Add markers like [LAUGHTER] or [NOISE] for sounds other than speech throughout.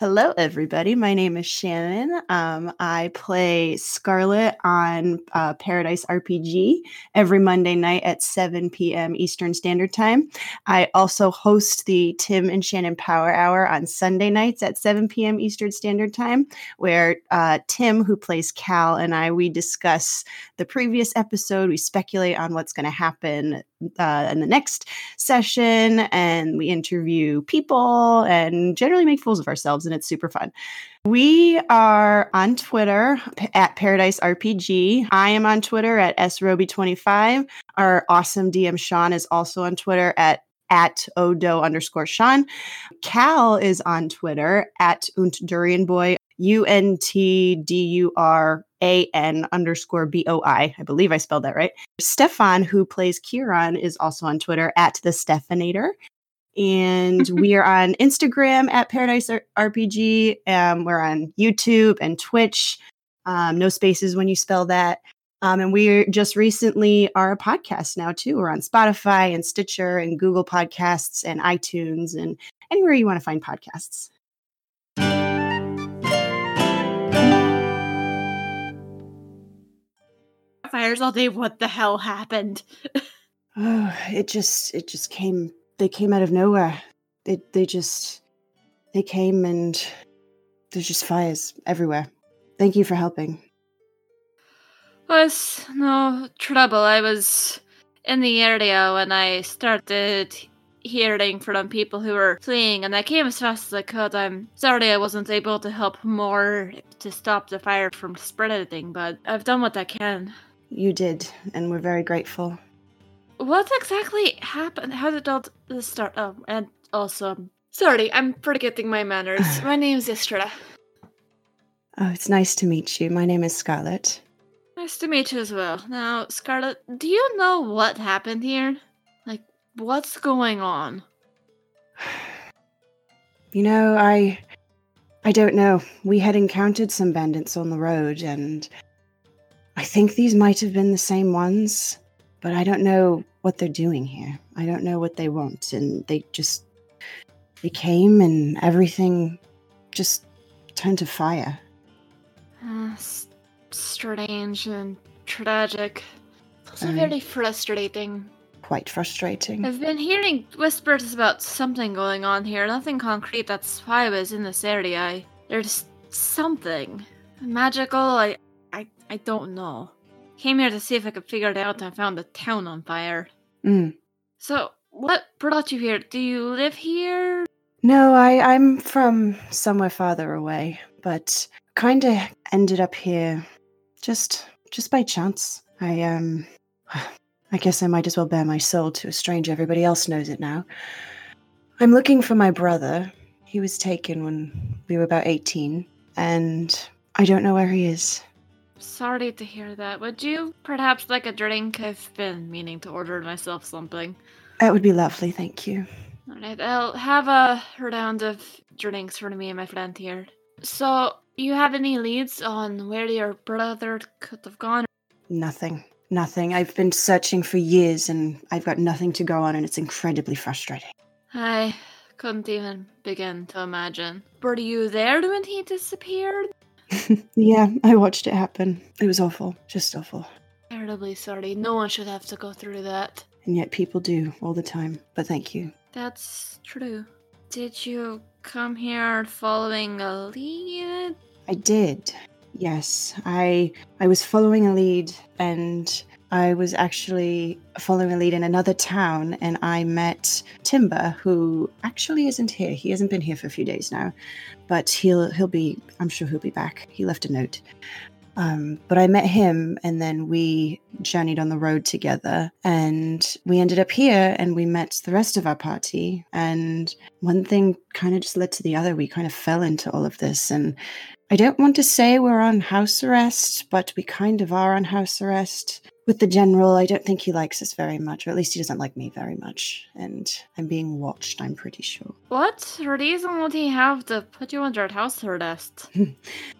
Hello, everybody. My name is Shannon. Um, I play Scarlet on uh, Paradise RPG every Monday night at 7 p.m. Eastern Standard Time. I also host the Tim and Shannon Power Hour on Sunday nights at 7 p.m. Eastern Standard Time, where uh, Tim, who plays Cal, and I we discuss the previous episode. We speculate on what's going to happen uh, in the next session, and we interview people and generally make fools of ourselves, and it's super fun. We are on Twitter at Paradise RPG. I am on Twitter at sroby25. Our awesome DM Sean is also on Twitter at at odo underscore Sean. Cal is on Twitter at untdurianboy, U N T D U R A N underscore B O I. I believe I spelled that right. Stefan, who plays Kieran, is also on Twitter at the Stefanator. And we are [LAUGHS] on Instagram at Paradise RPG. Um, we're on YouTube and Twitch. Um, no spaces when you spell that. Um, and we just recently are a podcast now too. We're on Spotify and Stitcher and Google Podcasts and iTunes and anywhere you want to find podcasts. Fires all day. What the hell happened? oh, [SIGHS] it just it just came. They came out of nowhere. They they just they came and there's just fires everywhere. Thank you for helping was no trouble. I was in the area when I started hearing from people who were fleeing, and I came as fast as I could. I'm sorry I wasn't able to help more to stop the fire from spreading, but I've done what I can. You did, and we're very grateful. What exactly happened? How did all this start? Oh, and also, um, sorry, I'm forgetting my manners. [SIGHS] my name's Istrada. Oh, it's nice to meet you. My name is Scarlet. Nice to meet you as well. Now, Scarlet, do you know what happened here? Like, what's going on? [SIGHS] You know, I. I don't know. We had encountered some bandits on the road, and I think these might have been the same ones, but I don't know what they're doing here. I don't know what they want, and they just. They came, and everything just turned to fire. Uh, strange and tragic. Also um, very frustrating. Quite frustrating. I've been hearing whispers about something going on here. Nothing concrete. That's why I was in this area. there's something magical. I, I, I don't know. Came here to see if I could figure it out. and found the town on fire. Mm. So, what brought you here? Do you live here? No, I, I'm from somewhere farther away, but kind of ended up here just just by chance. I um [SIGHS] I guess I might as well bare my soul to a stranger. Everybody else knows it now. I'm looking for my brother. He was taken when we were about 18, and I don't know where he is. Sorry to hear that. Would you perhaps like a drink? I've been meaning to order myself something. That would be lovely, thank you. Alright, I'll have a round of drinks for me and my friend here. So, you have any leads on where your brother could have gone? Nothing. Nothing. I've been searching for years and I've got nothing to go on, and it's incredibly frustrating. I couldn't even begin to imagine. Were you there when he disappeared? Yeah, I watched it happen. It was awful. Just awful. Terribly sorry. No one should have to go through that. And yet people do all the time. But thank you. That's true. Did you come here following a lead? I did. Yes, I I was following a lead and I was actually following a lead in another town and I met Timber who actually isn't here. He hasn't been here for a few days now, but he'll he'll be I'm sure he'll be back. He left a note. Um, but I met him, and then we journeyed on the road together, and we ended up here, and we met the rest of our party. And one thing kind of just led to the other. We kind of fell into all of this, and I don't want to say we're on house arrest, but we kind of are on house arrest with the general. I don't think he likes us very much, or at least he doesn't like me very much. And I'm being watched, I'm pretty sure. What reason would he have to put you under house arrest? [LAUGHS]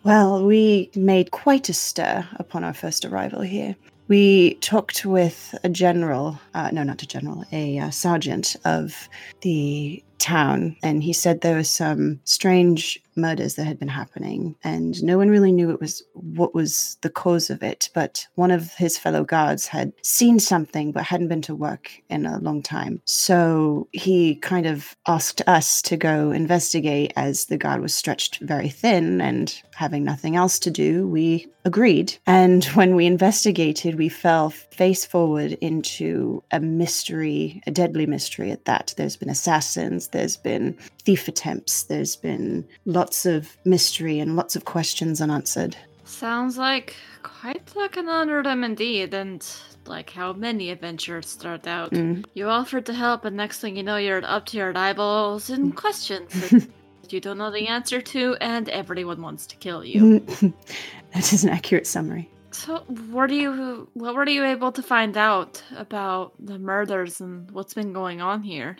Well, we made quite a stir upon our first arrival here. We talked with a general, uh, no, not a general, a uh, sergeant of the town, and he said there was some strange murders that had been happening, and no one really knew it was what was the cause of it. But one of his fellow guards had seen something but hadn't been to work in a long time, so he kind of asked us to go investigate. As the guard was stretched very thin and having nothing else to do, we agreed. And [LAUGHS] when we investigated, we fell face forward into a mystery, a deadly mystery at that. There's been assassins, there's been thief attempts, there's been lots of mystery and lots of questions unanswered. Sounds like quite like an honordom indeed, and like how many adventures start out. Mm. You offered to help, and next thing you know, you're up to your eyeballs in questions [LAUGHS] that you don't know the answer to, and everyone wants to kill you. [LAUGHS] that is an accurate summary. So, what do you, what were you able to find out about the murders and what's been going on here?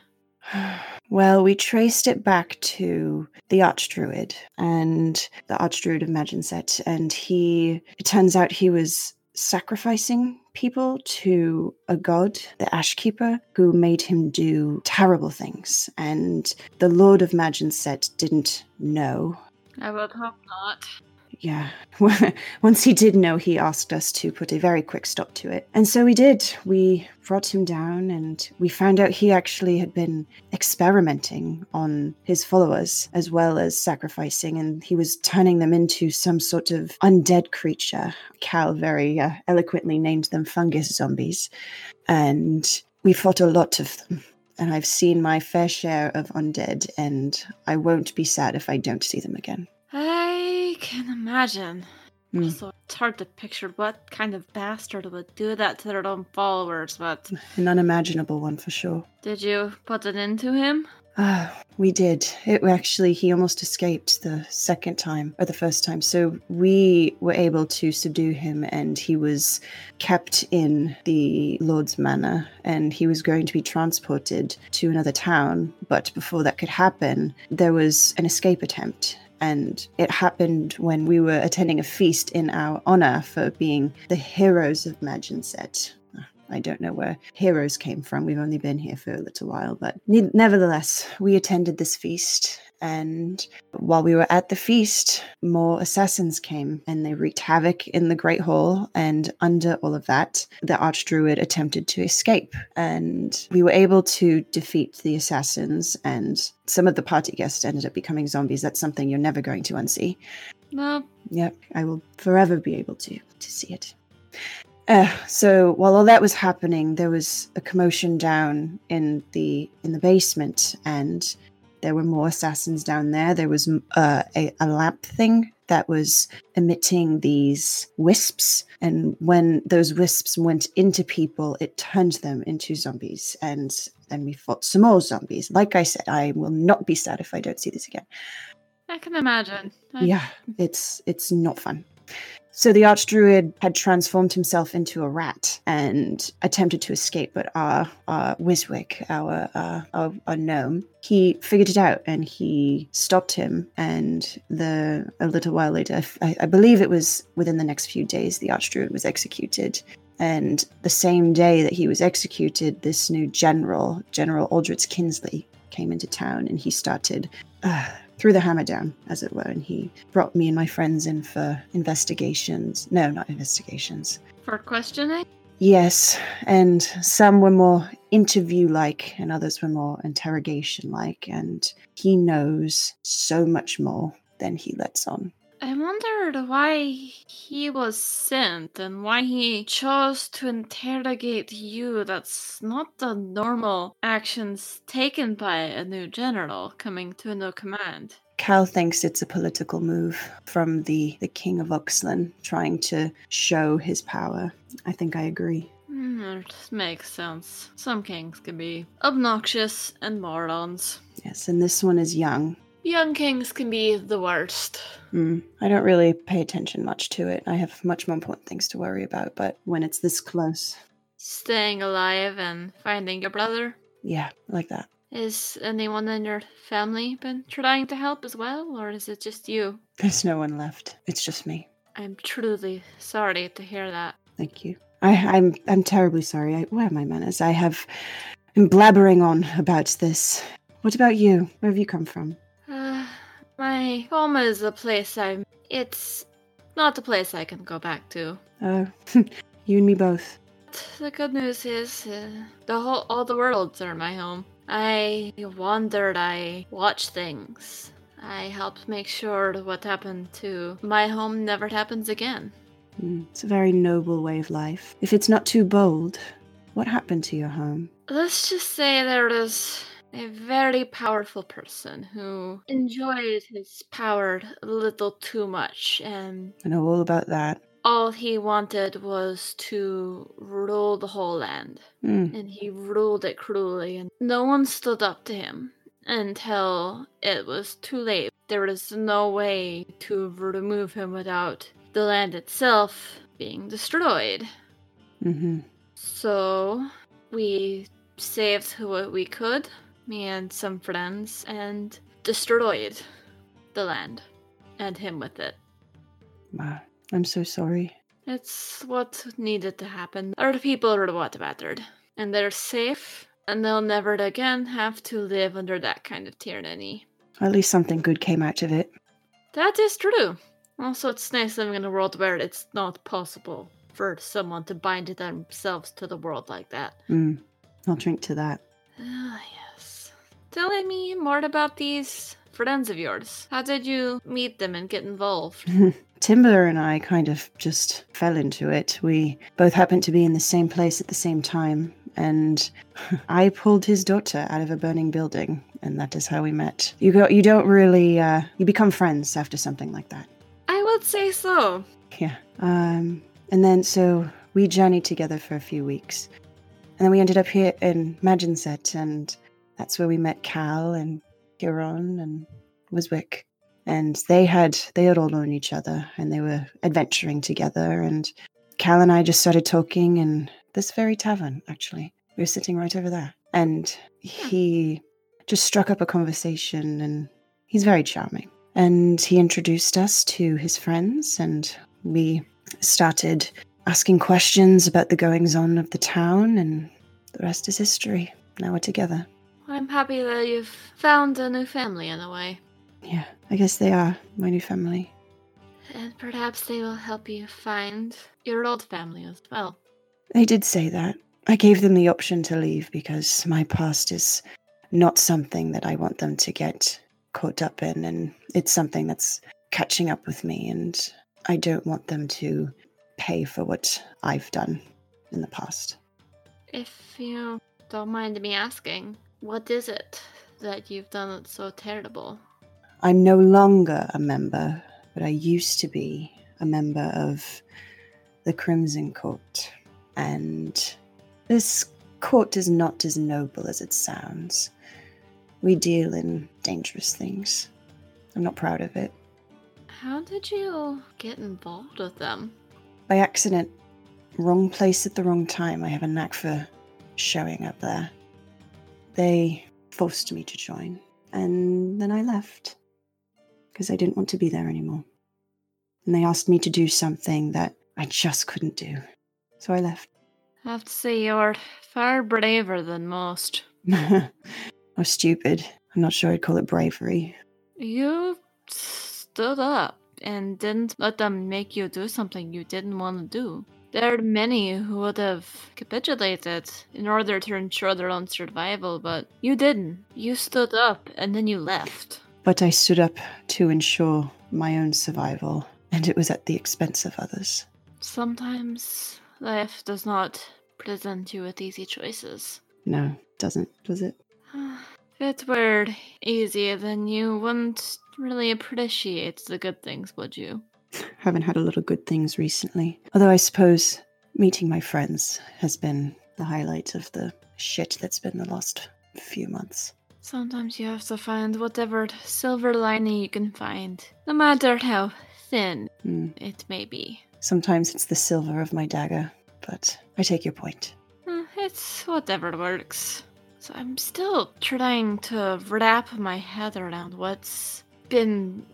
Well, we traced it back to the Archdruid and the Archdruid of Maginset, and he, it turns out he was sacrificing people to a god, the Ashkeeper, who made him do terrible things. And the Lord of Maginset didn't know. I would hope not. Yeah. [LAUGHS] Once he did know, he asked us to put a very quick stop to it. And so we did. We brought him down and we found out he actually had been experimenting on his followers as well as sacrificing, and he was turning them into some sort of undead creature. Cal very uh, eloquently named them fungus zombies. And we fought a lot of them. And I've seen my fair share of undead, and I won't be sad if I don't see them again. I can imagine. Hmm. Also, it's hard to picture what kind of bastard would do that to their own followers, but [SIGHS] An unimaginable one for sure. did you put it into him? Ah, we did. It actually, he almost escaped the second time or the first time. So we were able to subdue him, and he was kept in the Lord's Manor, and he was going to be transported to another town. But before that could happen, there was an escape attempt. And it happened when we were attending a feast in our honor for being the heroes of Maginset. I don't know where heroes came from. We've only been here for a little while, but ne- nevertheless, we attended this feast. And while we were at the feast, more assassins came and they wreaked havoc in the Great Hall. And under all of that, the Archdruid attempted to escape. And we were able to defeat the assassins, and some of the party guests ended up becoming zombies. That's something you're never going to unsee. No. Yep, I will forever be able to to see it. Uh, so while all that was happening, there was a commotion down in the in the basement, and there were more assassins down there. There was uh, a, a lamp thing that was emitting these wisps, and when those wisps went into people, it turned them into zombies. And then we fought some more zombies. Like I said, I will not be sad if I don't see this again. I can imagine. I- Yeah, it's it's not fun. So the archdruid had transformed himself into a rat and attempted to escape, but our our Wiswick, our, uh, our our gnome, he figured it out and he stopped him. And the a little while later, I, I believe it was within the next few days, the archdruid was executed. And the same day that he was executed, this new general, General Aldrich Kinsley, came into town and he started uh, threw the hammer down, as it were, and he brought me and my friends in for investigations. No, not investigations. For questioning? Yes, and some were more interview like, and others were more interrogation like, and he knows so much more than he lets on. I wondered why he was sent and why he chose to interrogate you. That's not the normal actions taken by a new general coming to a new command. Cal thinks it's a political move from the, the King of Uxlan trying to show his power. I think I agree. Mm, it makes sense. Some kings can be obnoxious and morons. Yes, and this one is young. Young kings can be the worst. Mm, I don't really pay attention much to it. I have much more important things to worry about, but when it's this close, Staying alive and finding your brother. yeah, like that. Is anyone in your family been trying to help as well, or is it just you? There's no one left. It's just me. I'm truly sorry to hear that. Thank you. I, I'm I'm terribly sorry. I, where are my manners? I have been blabbering on about this. What about you? Where have you come from? Uh, my home is a place I'm. It's not a place I can go back to. Oh, [LAUGHS] you and me both. The good news is, uh, the whole all the worlds are my home. I wandered. I watched things. I helped make sure that what happened to my home never happens again. Mm, it's a very noble way of life. If it's not too bold, what happened to your home? Let's just say there was a very powerful person who enjoyed his power a little too much, and I know all about that. all he wanted was to rule the whole land. Mm, And he ruled it cruelly, and no one stood up to him until it was too late. There was no way to remove him without the land itself being destroyed. hmm So we saved what we could, me and some friends, and destroyed the land and him with it. Wow. I'm so sorry. It's what needed to happen. Our people are what mattered, and they're safe, and they'll never again have to live under that kind of tyranny. At least something good came out of it. That is true. Also, it's nice living in a world where it's not possible for someone to bind themselves to the world like that. Mm, I'll drink to that. [SIGHS] Ah, yes. Telling me more about these friends of yours. How did you meet them and get involved? [LAUGHS] Timber and I kind of just fell into it. We both happened to be in the same place at the same time, and [LAUGHS] I pulled his daughter out of a burning building, and that is how we met. You go, you don't really, uh, you become friends after something like that. I would say so. Yeah. Um, and then so we journeyed together for a few weeks, and then we ended up here in Maginset, and that's where we met Cal and Kieran and Wiswick. And they had they had all known each other, and they were adventuring together. And Cal and I just started talking in this very tavern. Actually, we were sitting right over there, and hmm. he just struck up a conversation, and he's very charming. And he introduced us to his friends, and we started asking questions about the goings on of the town, and the rest is history. Now we're together. I'm happy that you've found a new family in a way. Yeah, I guess they are my new family. And perhaps they will help you find your old family as well. They did say that. I gave them the option to leave because my past is not something that I want them to get caught up in, and it's something that's catching up with me, and I don't want them to pay for what I've done in the past. If you don't mind me asking, what is it that you've done that's so terrible? I'm no longer a member, but I used to be a member of the Crimson Court. And this court is not as noble as it sounds. We deal in dangerous things. I'm not proud of it. How did you get involved with them? By accident, wrong place at the wrong time. I have a knack for showing up there. They forced me to join, and then I left because I didn't want to be there anymore. And they asked me to do something that I just couldn't do. So I left. I have to say you're far braver than most. [LAUGHS] Was stupid. I'm not sure I'd call it bravery. You stood up and didn't let them make you do something you didn't want to do. There are many who would have capitulated in order to ensure their own survival, but you didn't. You stood up and then you left. But I stood up to ensure my own survival, and it was at the expense of others. Sometimes life does not present you with easy choices. No, it doesn't, does it? [SIGHS] If it were easier, then you wouldn't really appreciate the good things, would you? Haven't had a lot of good things recently. Although I suppose meeting my friends has been the highlight of the shit that's been the last few months. Sometimes you have to find whatever silver lining you can find, no matter how thin Hmm. it may be. Sometimes it's the silver of my dagger, but I take your point. Eh, It's whatever works. So I'm still trying to wrap my head around what's been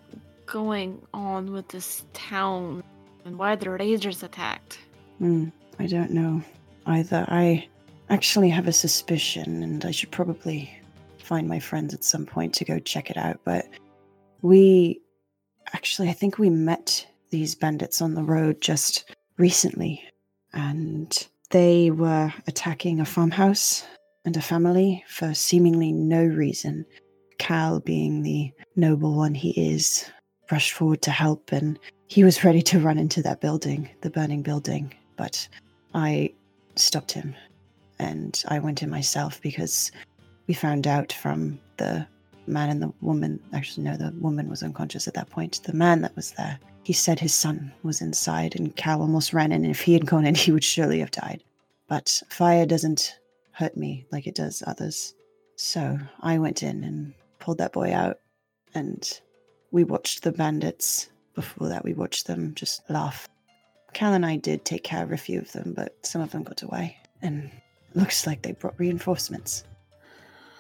going on with this town and why the Rangers attacked. Hmm, I don't know either. I actually have a suspicion, and I should probably find my friends at some point to go check it out. But we actually, I think we met these bandits on the road just recently, and they were attacking a farmhouse and a family for seemingly no reason. Cal, being the noble one he is, rushed forward to help, and he was ready to run into that building, the burning building. But I stopped him and I went in myself because we found out from the man and the woman. Actually, no, the woman was unconscious at that point. The man that was there, he said his son was inside, and Cal almost ran in. And if he had gone in, he would surely have died. But fire doesn't hurt me like it does others. So I went in and pulled that boy out, and we watched the bandits. Before that, we watched them just laugh. Cal and I did take care of a few of them, but some of them got away. And looks like they brought reinforcements.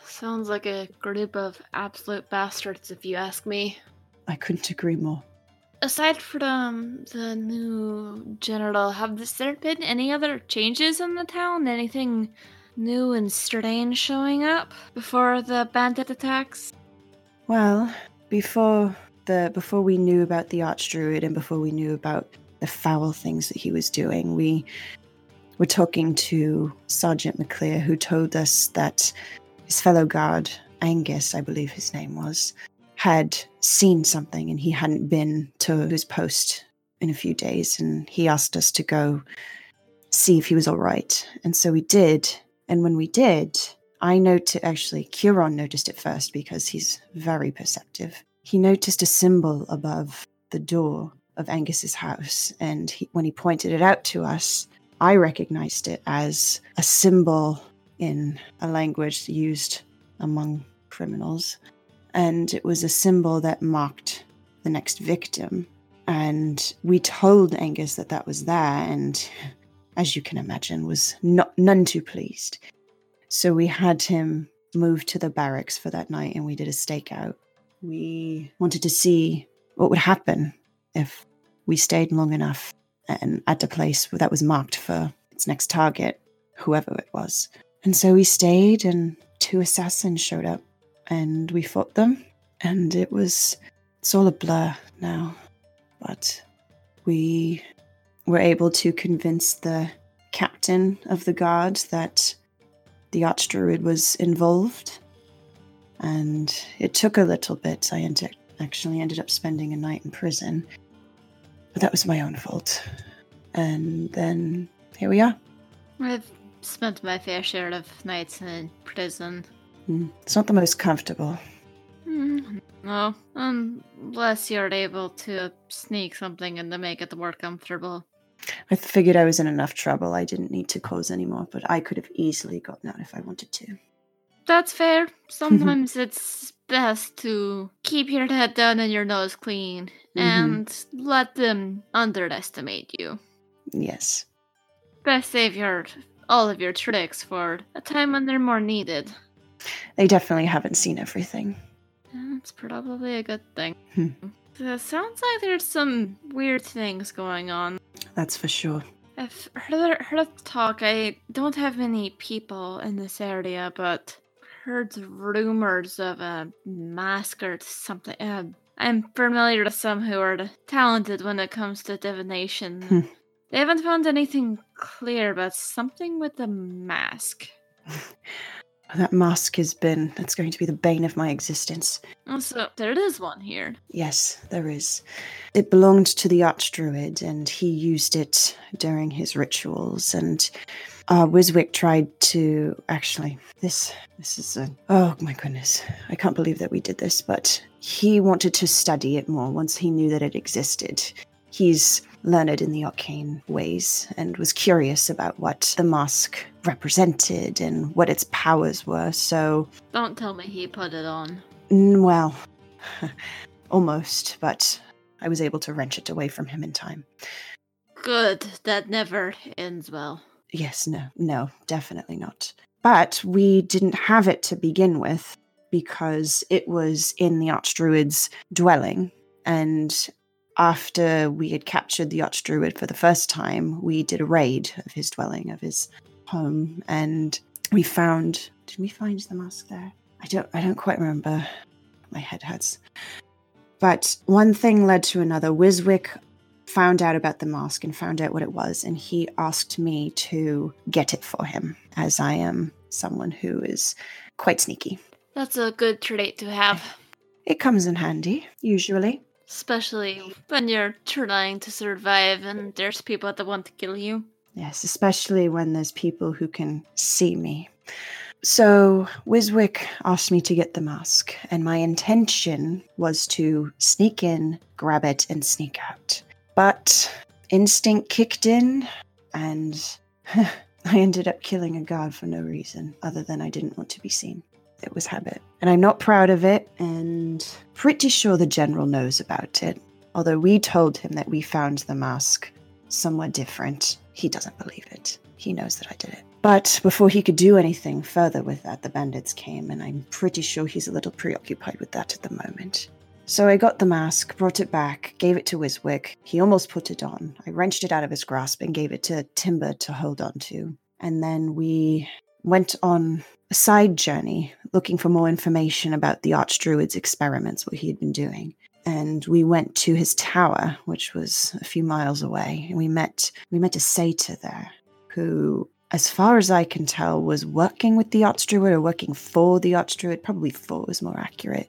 Sounds like a group of absolute bastards, if you ask me. I couldn't agree more. Aside from the new general, have there been any other changes in the town? Anything new and strange showing up before the bandit attacks? Well, before the before we knew about the archdruid and before we knew about the foul things that he was doing, we were talking to Sergeant McClear, who told us that his fellow guard, Angus, I believe his name was, had seen something and he hadn't been to his post in a few days. And he asked us to go see if he was all right. And so we did. And when we did, I noted actually, Kieran noticed it first because he's very perceptive. He noticed a symbol above the door of Angus's house. And he, when he pointed it out to us, I recognized it as a symbol in a language used among criminals. And it was a symbol that marked the next victim. And we told Angus that that was there, and [LAUGHS] as you can imagine, was not, none too pleased. So we had him move to the barracks for that night, and we did a stakeout. We wanted to see what would happen if we stayed long enough and at a place that was marked for its next target, whoever it was. And so we stayed, and two assassins showed up, and we fought them. And it was, it's all a blur now. But we were able to convince the captain of the guard that the archdruid was involved. And it took a little bit. I ended, actually ended up spending a night in prison. But that was my own fault. And then here we are. I've spent my fair share of nights in prison. Hmm. It's not the most comfortable. Hmm, No, unless you're able to sneak something and to make it more comfortable. I figured I was in enough trouble. I didn't need to cause any more, but I could have easily gotten out if I wanted to. That's fair. [LAUGHS] Sometimes it's best to keep your head down and your nose clean Mhm. and let them underestimate you. Yes. Best save your all of your tricks for a time when they're more needed. They definitely haven't seen everything. That's probably a good thing. Hmm. It sounds like there's some weird things going on. That's for sure. I've heard, heard of talk. I don't have many people in this area, but heard rumors of a mask or something. Uh, I'm familiar with some who are talented when it comes to divination. [LAUGHS] Hmm. They haven't found anything clear, but something with the mask. [LAUGHS] That mask has been, it's going to be the bane of my existence. Also, there is one here. Yes, there is. It belonged to the Archdruid, and he used it during his rituals. And uh, Wiswick tried to actually this this is a oh my goodness I can't believe that we did this, but he wanted to study it more once he knew that it existed. He's learned in the arcane ways and was curious about what the mask represented and what its powers were. So, Don't tell me he put it on. mm, well, [LAUGHS] almost, but I was able to wrench it away from him in time. Good. That never ends well. Yes, no, no, definitely not. But we didn't have it to begin with because it was in the Archdruid's dwelling. And after we had captured the Archdruid for the first time, we did a raid of his dwelling, of his home, and we found. Did we find the mask there? I don't. I don't quite remember. My head hurts. But one thing led to another. Wiswick found out about the mask and found out what it was, and he asked me to get it for him, as I am someone who is quite sneaky. That's a good trait to have, It comes in handy, usually. Especially when you're trying to survive and there's people that want to kill you. Yes, especially when there's people who can see me. So, Wiswick asked me to get the mask, and my intention was to sneak in, grab it, and sneak out. But instinct kicked in, and [LAUGHS] I ended up killing a guard for no reason other than I didn't want to be seen. It was habit. And I'm not proud of it, and pretty sure the general knows about it. Although we told him that we found the mask somewhere different, he doesn't believe it. He knows that I did it. But before he could do anything further with that, the bandits came, and I'm pretty sure he's a little preoccupied with that at the moment. So I got the mask, brought it back, gave it to Wiswick. He almost put it on. I wrenched it out of his grasp and gave it to Timber to hold on to. And then we went on a side journey looking for more information about the Archdruid's experiments, what he had been doing. And we went to his tower, which was a few miles away, and we met we met a satyr there, who, as far as I can tell, was working with the Archdruid or working for the Archdruid. Probably for was more accurate.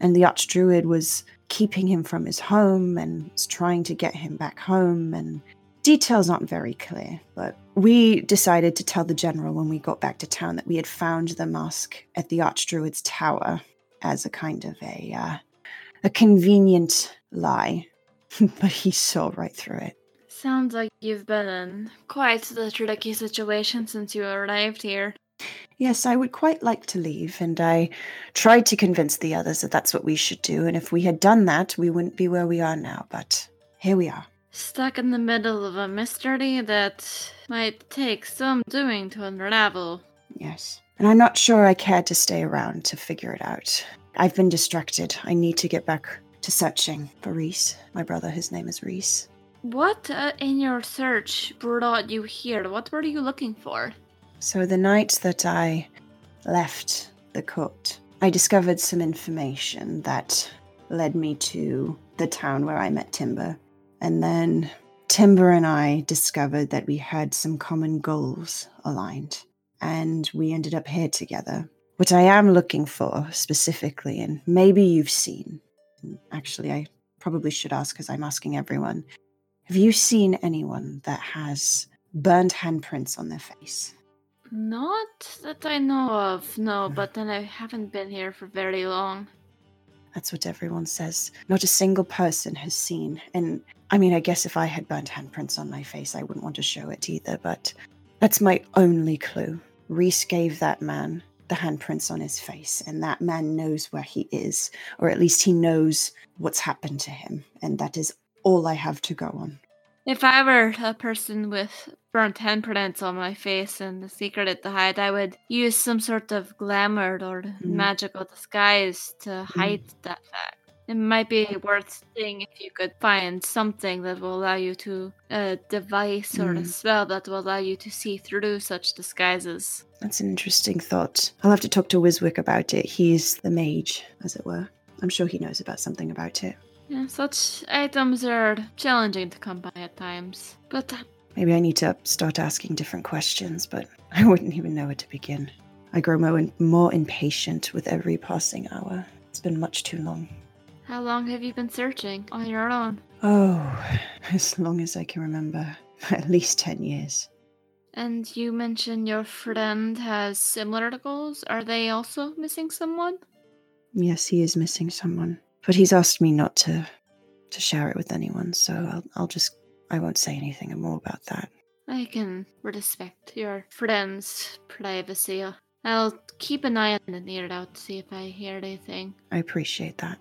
And the Archdruid was keeping him from his home and was trying to get him back home and details aren't very clear, but we decided to tell the general when we got back to town that we had found the mask at the Archdruid's tower as a kind of a uh, a convenient lie. [LAUGHS] but he saw right through it. Sounds like you've been in quite the tricky situation since you arrived here. Yes, I would quite like to leave, and I tried to convince the others that that's what we should do, and if we had done that, we wouldn't be where we are now, but here we are. Stuck in the middle of a mystery that might take some doing to unravel. Yes. And I'm not sure I care to stay around to figure it out. I've been distracted. I need to get back to searching for Reese. My brother, his name is Reese. What uh, in your search brought you here? What were you looking for? So, the night that I left the court, I discovered some information that led me to the town where I met Timber. And then Timber and I discovered that we had some common goals aligned, and we ended up here together. What I am looking for specifically, and maybe you've seen, actually, I probably should ask because I'm asking everyone have you seen anyone that has burned handprints on their face? Not that I know of, no, but then I haven't been here for very long. That's what everyone says. Not a single person has seen. And I mean, I guess if I had burnt handprints on my face, I wouldn't want to show it either, but that's my only clue. Reese gave that man the handprints on his face, and that man knows where he is, or at least he knows what's happened to him. And that is all I have to go on. If I were a person with burnt handprints on my face and the secret to hide, I would use some sort of glamour or mm. magical disguise to mm. hide that fact. It might be worth seeing if you could find something that will allow you to, a device or a Mm. spell that will allow you to see through such disguises. That's an interesting thought. I'll have to talk to Wiswick about it. He's the mage, as it were. I'm sure he knows about something about it. Yeah, such items are challenging to come by at times, but Maybe I need to start asking different questions, but [LAUGHS] I wouldn't even know where to begin. I grow more, and more impatient with every passing hour. It's been much too long. how long have you been searching on your own? Oh, [LAUGHS] as long as I can remember. [LAUGHS] At least 10 years. And you mentioned your friend has similar goals. Are they also missing someone? Yes, he is missing someone, but he's asked me not to to share it with anyone. So I'll, I'll just I won't say anything more about that. I can respect your friend's privacy. I'll keep an eye on the ear out to see if I hear anything. I appreciate that.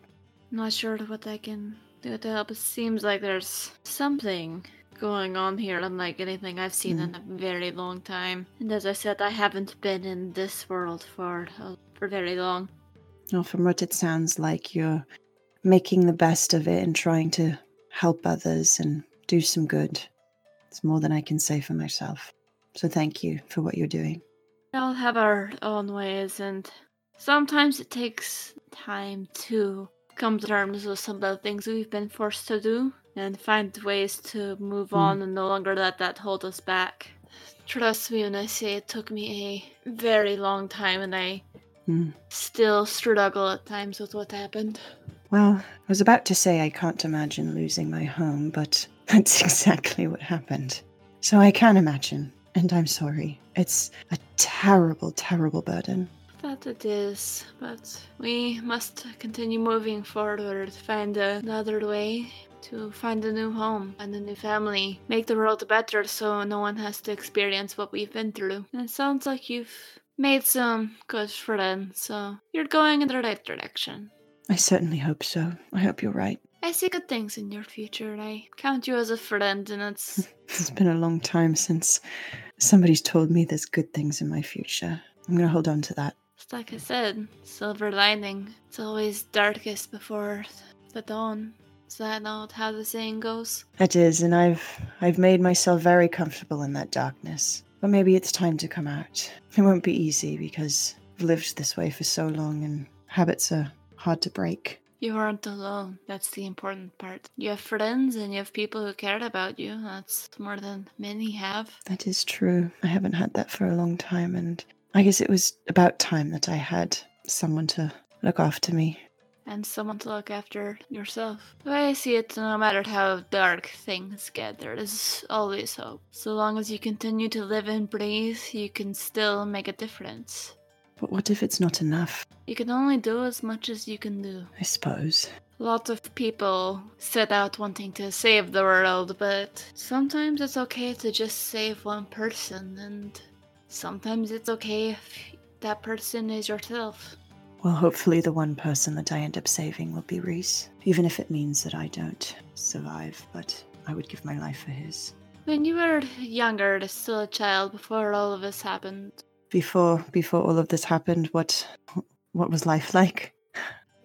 Not sure what I can do to help. It seems like there's something going on here, unlike anything I've seen in a very long time. And as I said, I haven't been in this world for uh, for very long. Well, from what it sounds like, you're making the best of it and trying to help others and do some good. It's more than I can say for myself. So thank you for what you're doing. We all have our own ways, and sometimes it takes time to come to terms with some of the things we've been forced to do and find ways to move Mm. on and no longer let that hold us back. Trust me when I say it took me a very long time, and I Mm. still struggle at times with what happened. Well, I was about to say I can't imagine losing my home, but that's [LAUGHS] exactly what happened. So I can imagine, and I'm sorry. It's a terrible, terrible burden. That it is, but we must continue moving forward, find another way to find a new home and a new family, make the world better so no one has to experience what we've been through. And it sounds like you've made some good friends, so you're going in the right direction. I certainly hope so. I hope you're right. I see good things in your future, and I count you as a friend, and it's [LAUGHS] It's been a long time since somebody's told me there's good things in my future. I'm to hold on to that. It's like I said, silver lining. It's always darkest before the dawn. Is that not how the saying goes? It is, and I've I've made myself very comfortable in that darkness. But maybe it's time to come out. It won't be easy because I've lived this way for so long and habits are hard to break. You aren't alone. That's the important part. You have friends and you have people who cared about you. That's more than many have. That is true. I haven't had that for a long time, and I guess it was about time that I had someone to look after me. And someone to look after yourself. The way I see it, no matter how dark things get, there is always hope. So long as you continue to live and breathe, you can still make a difference. But what if it's not enough? You can only do as much as you can do. I suppose. Lots of people set out wanting to save the world, but sometimes it's okay to just save one person, and sometimes it's okay if that person is yourself. Well, hopefully, the one person that I end up saving will be Reese, even if it means that I don't survive, but I would give my life for his. When you were younger, still a child, before all of this happened, Before before all of this happened, what what was life like?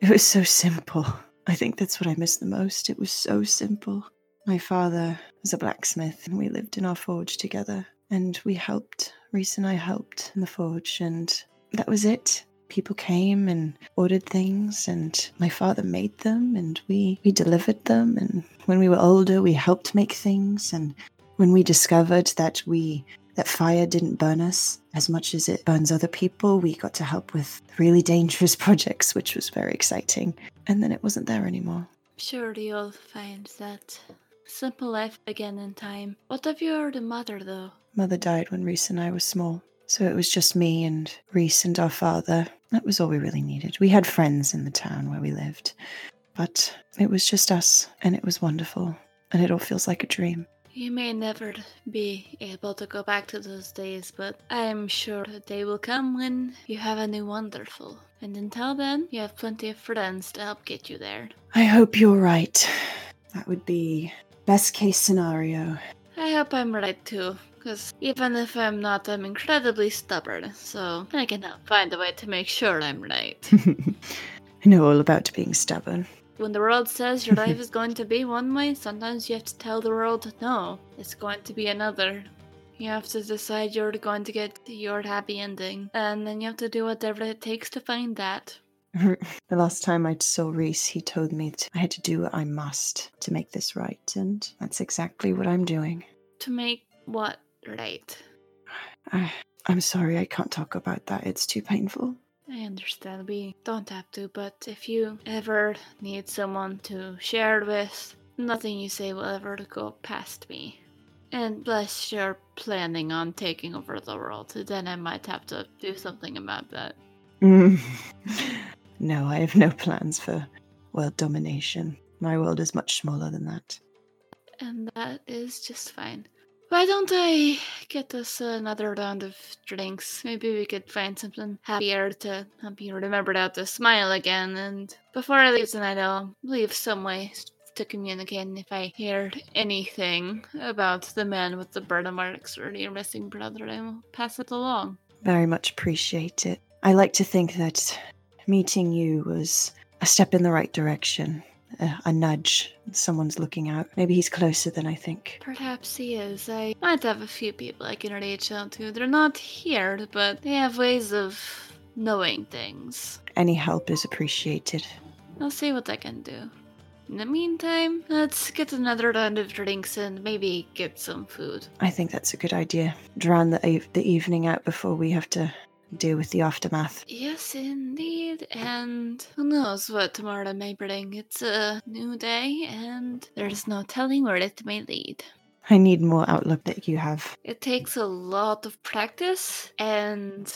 It was so simple. I think that's what I miss the most. It was so simple. My father was a blacksmith, and we lived in our forge together. And we helped. Reese and I helped in the forge, and that was it. People came and ordered things, and my father made them, and we we delivered them. And when we were older, we helped make things. And when we discovered that we that fire didn't burn us as much as it burns other people. We got to help with really dangerous [LAUGHS] projects, which was very exciting. And then it wasn't there anymore. sure you'll find that simple life again in time. What of your mother, though? Mother died when Reese and I were small. So it was just me and Reese and our father. That was all we really needed. We had friends in the town where we lived, but it was just us, and it was wonderful. And it all feels like a dream. You may never be able to go back to those days, but I'm sure that they will come when you have a new wonderful. And until then, you have plenty of friends to help get you there. I hope you're right. That would be best case scenario. I hope I'm right too, because even if I'm not, I'm incredibly stubborn, so I can help find a way to make sure I'm right. [LAUGHS] I know all about being stubborn. When the world says your life is going to be one way, sometimes you have to tell the world, no, it's going to be another. You have to decide you're going to get your happy ending, and then you have to do whatever it takes to find that. [LAUGHS] the last time I saw Reese, he told me I had to do what I must to make this right, and that's exactly what I'm doing. To make what right? I, [SIGHS] I'm sorry, I can't talk about that. It's too painful. Understand we don't have to, but if you ever need someone to share with, nothing you say will ever go past me. And unless you're planning on taking over the world, then I might have to do something about that. Mm. [LAUGHS] no, I have no plans for world domination. My world is much smaller than that. And that is just fine. Why don't I get us uh, another round of drinks? Maybe we could find something happier to help you remember how to smile again. And before I leave tonight, I'll leave some way to communicate if I hear anything about the man with the burn marks or your missing brother. I will pass it along. Very much appreciate it. I like to think that meeting you was a step in the right direction, a, a nudge. Someone's looking out. Maybe he's closer than I think. Perhaps he is. I might have a few people I can reach out to. They're not here, but they have ways of knowing things. Any help is appreciated. I'll see what I can do. In the meantime, let's get another round of drinks and maybe get some food. I think that's a good idea. Drown the, the evening out before we have to deal with the aftermath. Yes, indeed. And who knows what tomorrow may bring? It's a new day, and there's no telling where it may lead. I need more outlook that you have. It takes a lot of practice and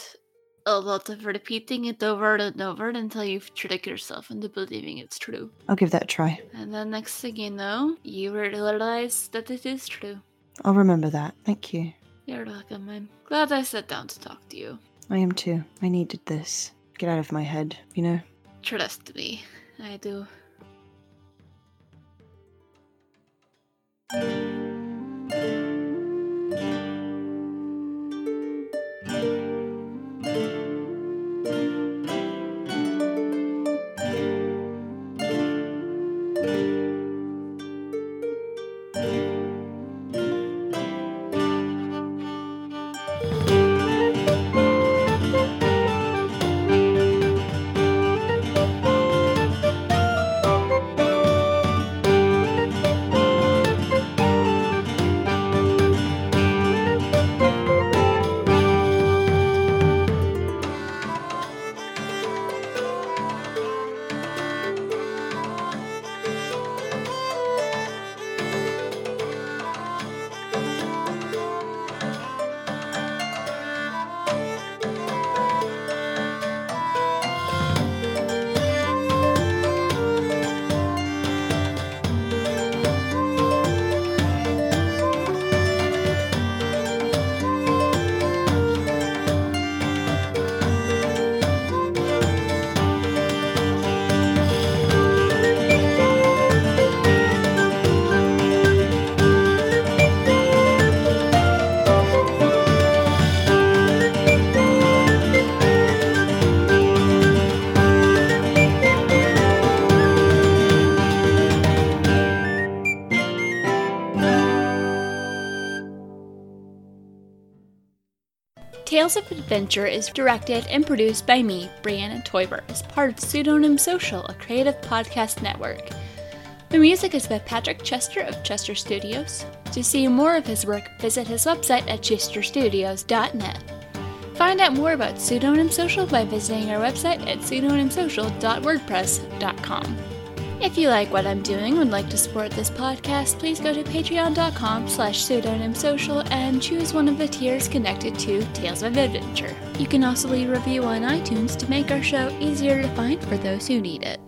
a lot of repeating it over and over until you trick yourself into believing it's true. I'll give that a try. And then next thing you know, you realize that it is true. I'll remember that. Thank you. You're welcome. I'm glad I sat down to talk to you. I am too. I needed this. Get out of my head, you know? Trust me, I do. Tales of Adventure is directed and produced by me, Brianna Toiber, as part of Pseudonym Social, a creative podcast network. The music is by Patrick Chester of Chester Studios. To see more of his work, visit his website at chesterstudios.net. Find out more about Pseudonym Social by visiting our website at pseudonymsocial.wordpress.com. If you like what I'm doing and would like to support this podcast, please go to patreon.com slash pseudonymsocial and choose one of the tiers connected to Tales of Adventure. You can also leave a review on iTunes to make our show easier to find for those who need it.